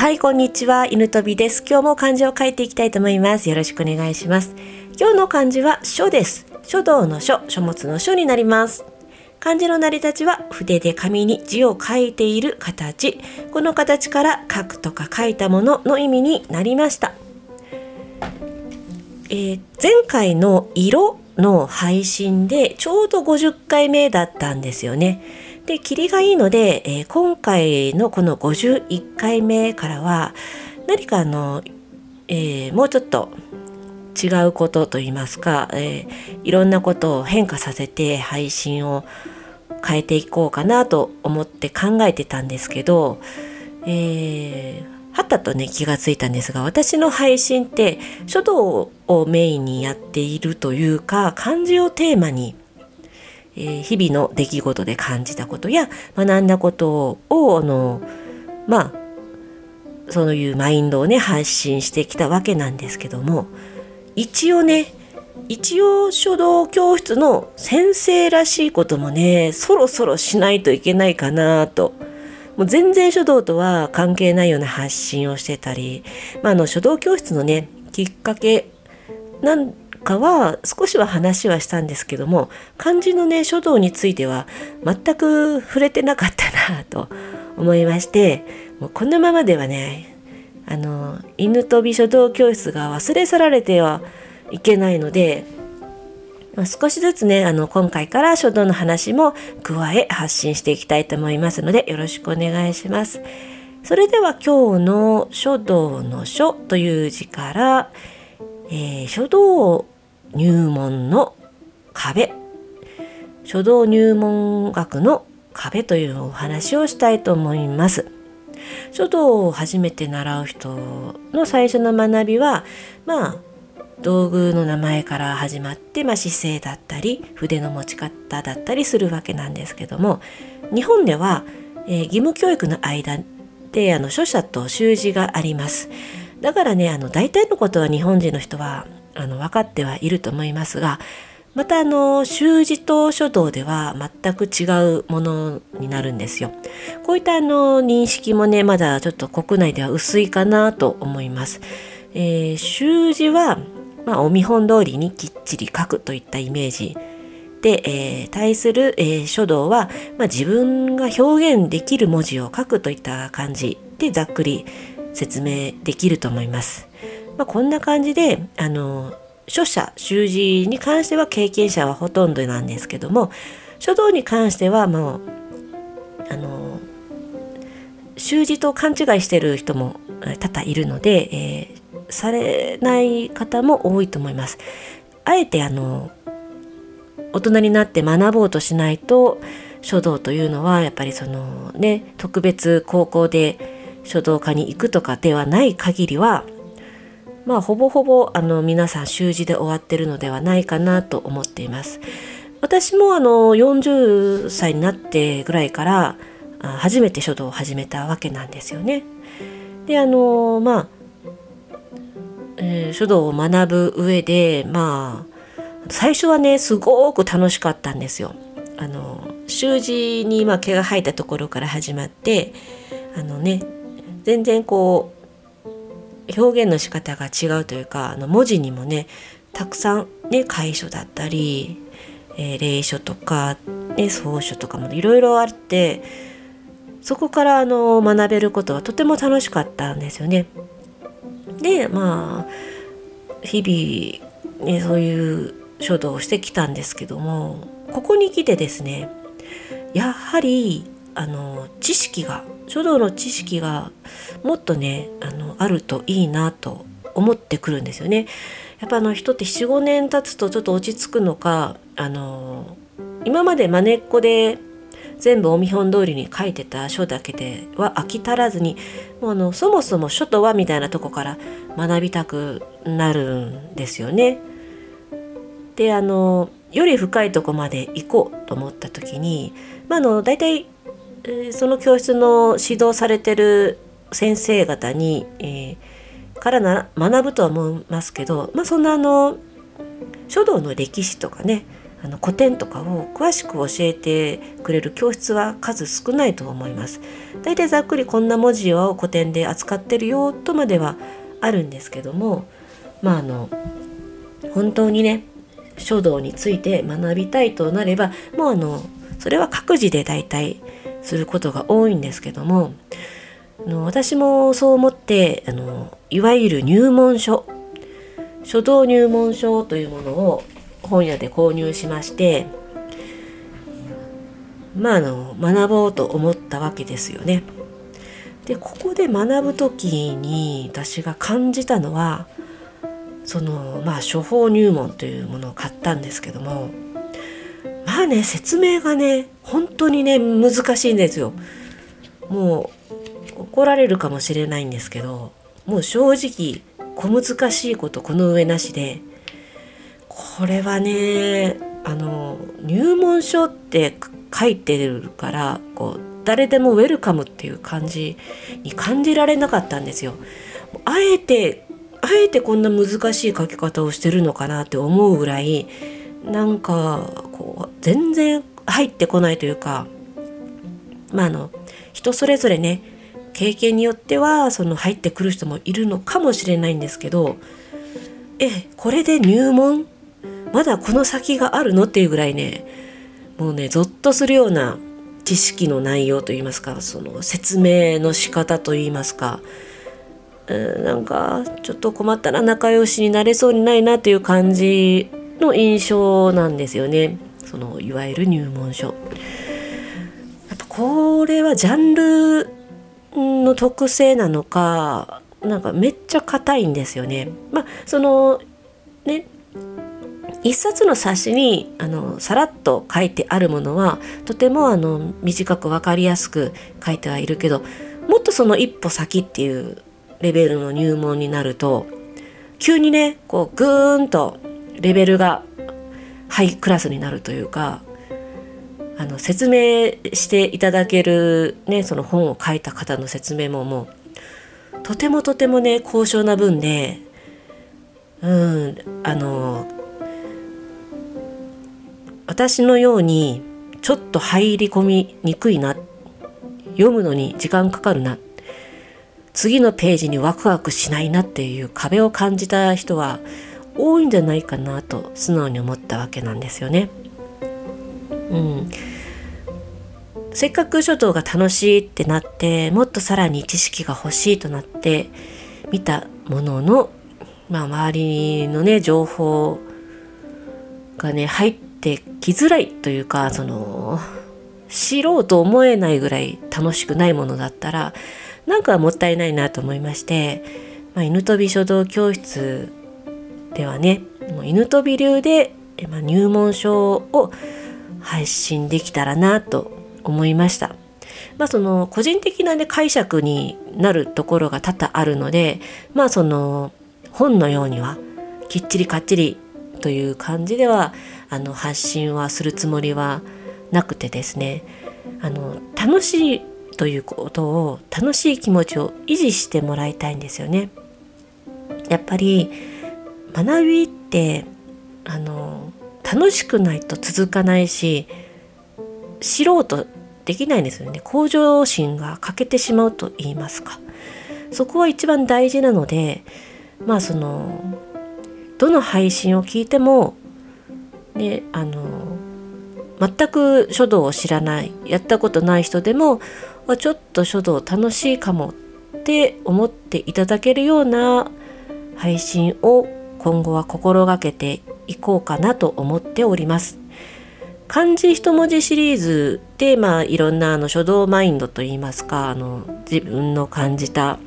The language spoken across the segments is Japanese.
はい、こんにちは。犬飛びです。今日も漢字を書いていきたいと思います。よろしくお願いします。今日の漢字は書です。書道の書、書物の書になります。漢字の成り立ちは筆で紙に字を書いている形。この形から書くとか書いたものの意味になりました。えー前回の色の配信でちょうど50回目だったんですよね。で、霧がいいので、えー今回のこの51回目からは何かあの、えーもうちょっと違うことといいますか、えーいろんなことを変化させて配信を変えていこうかなと思って考えてたんですけど、えーはったとね気がついたんですが私の配信って書道をメインにやっているというか漢字をテーマに、えー日々の出来事で感じたことや学んだことをあのまあそういうマインドをね発信してきたわけなんですけども一応ね一応書道教室の先生らしいこともねそろそろしないといけないかなと。もう全然書道とは関係ないような発信をしてたり、まあ、あの書道教室のねきっかけなんかは少しは話はしたんですけども漢字のね書道については全く触れてなかったなと思いましてもうこのままではねあの犬飛び書道教室が忘れ去られてはいけないので少しずつねあの今回から書道の話も加え発信していきたいと思いますのでよろしくお願いします。それでは今日の書道の書という字から、えー書道入門の壁書道入門学の壁というお話をしたいと思います。書道を初めて習う人の最初の学びはまあ道具の名前から始まって、まあ、姿勢だったり筆の持ち方だったりするわけなんですけども日本では、えー義務教育の間であの書写と習字がありますだからねあの大体のことは日本人の人はあの分かってはいると思いますがまたあの習字と書道では全く違うものになるんですよ。こういったあの認識もねまだちょっと国内では薄いかなと思います。えー習字は、まあ、お見本通りにきっちり書くといったイメージで、えー対する、えー書道は、まあ、自分が表現できる文字を書くといった感じでざっくり説明できると思います。まあ、こんな感じであの書写習字に関しては経験者はほとんどなんですけども書道に関してはもうあの習字と勘違いしてる人も多々いるので、えーされない方も多いと思います。あえてあの大人になって学ぼうとしないと書道というのはやっぱりそのね特別高校で書道科に行くとかではない限りはまあほぼほぼあの皆さん習字で終わってるのではないかなと思っています。私もあの40歳になってぐらいから初めて書道を始めたわけなんですよね。であのまあ、えー書道を学ぶ上でまあ最初はねすごく楽しかったんですよ。あの習字にま毛が生えたところから始まってあのね全然こう表現の仕方が違うというかあの文字にもねたくさんね楷書だったり、えー隷書とか、ね、草書とかもいろいろあってそこからあの学べることはとても楽しかったんですよね。でまあ日々、ね、そういう書道をしてきたんですけどもここに来てですねやはりあの知識が書道の知識がもっとねあのあるといいなと思ってくるんですよね。やっぱあの人って45年経つとちょっと落ち着くのかあの今までまねっこで全部お見本通りに書いてた書だけでは飽き足らずにもうあのそもそも書とはみたいなとこから学びたくなるんですよね。であのより深いとこまで行こうと思った時に、まあ、あの大体、その教室の指導されてる先生方に、えーからな学ぶとは思いますけど、まあ、そんなあの書道の歴史とかねあの古典とかを詳しく教えてくれる教室は数少ないと思います。大体ざっくりこんな文字を古典で扱ってるよとまではあるんですけどもまああの本当にね書道について学びたいとなればもうあのそれは各自で大体することが多いんですけどもあの私もそう思ってあのいわゆる入門書書道入門書というものを本屋で購入しましてまああの学ぼうと思ったわけですよね。でここで学ぶ時に私が感じたのはそのまあ処方入門というものを買ったんですけどもまあね説明がね本当にね難しいんですよ。もう怒られるかもしれないんですけどもう正直小難しいことこの上なしでこれはねあの入門書って書いてるからこう誰でもウェルカムっていう感じに感じられなかったんですよ。あえてあえてこんな難しい書き方をしてるのかなって思うぐらいなんかこう全然入ってこないというかまああの人それぞれね経験によってはその入ってくる人もいるのかもしれないんですけどえこれで入門？まだこの先があるの？っていうぐらいねもうねゾッとするような知識の内容といいますかその説明の仕方といいますか、えー、なんかちょっと困ったら仲良しになれそうにないなという感じの印象なんですよねそのいわゆる入門書。やっぱこれはジャンルの特性なのかなんかめっちゃ硬いんですよね。まあそのね一冊の冊子にあのさらっと書いてあるものはとてもあの短く分かりやすく書いてはいるけどもっとその一歩先っていうレベルの入門になると急にねこうグーンとレベルがハイクラスになるというかあの説明していただける、ね、その本を書いた方の説明ももうとてもとてもね高尚な分でうんあの私のようにちょっと入り込みにくいな読むのに時間かかるな次のページにワクワクしないなっていう壁を感じた人は多いんじゃないかなと素直に思ったわけなんですよね。うん、せっかく書道が楽しいってなってもっとさらに知識が欲しいとなって見たものの、まあ、周りのね情報がね入ってきづらいというかその知ろうと思えないぐらい楽しくないものだったらなんかもったいないなと思いまして、まあ、犬飛び書道教室ではね犬飛び流で、まあ、入門書を配信できたらなと思いました。まあその個人的なね解釈になるところが多々あるのでまあその本のようにはきっちりかっちりという感じではあの発信はするつもりはなくてですねあの楽しいということを楽しい気持ちを維持してもらいたいんですよね。やっぱり学びってあの楽しくないと続かないし知ろうとできないんですよね。向上心が欠けてしまうと言いますか。そこは一番大事なのでまあそのどの配信を聞いてもねあの全く書道を知らないやったことない人でもちょっと書道楽しいかもって思っていただけるような配信を今後は心がけていこうかなと思っております。漢字一文字シリーズで、まあ、いろんなあの書道マインドといいますかあの自分の感じた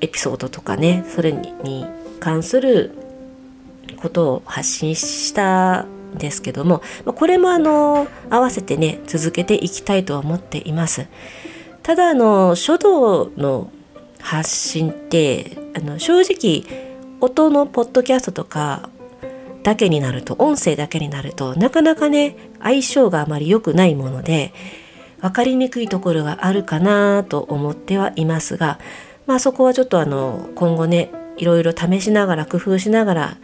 エピソードとかねそれに関することを発信したんですけどもこれもあの合わせてね続けていきたいと思っていますただあの書道の発信ってあの正直音のポッドキャストとかだけになると音声だけになるとなかなかね相性があまり良くないもので分かりにくいところがあるかなと思ってはいますがまあそこはちょっとあの今後ねいろいろ試しながら工夫しながら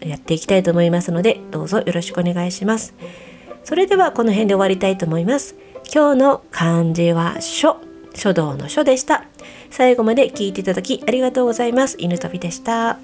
やっていきたいと思いますのでどうぞよろしくお願いします。それではこの辺で終わりたいと思います。今日の漢字は書。書道の書でした。最後まで聞いていただきありがとうございます。犬飛びでした。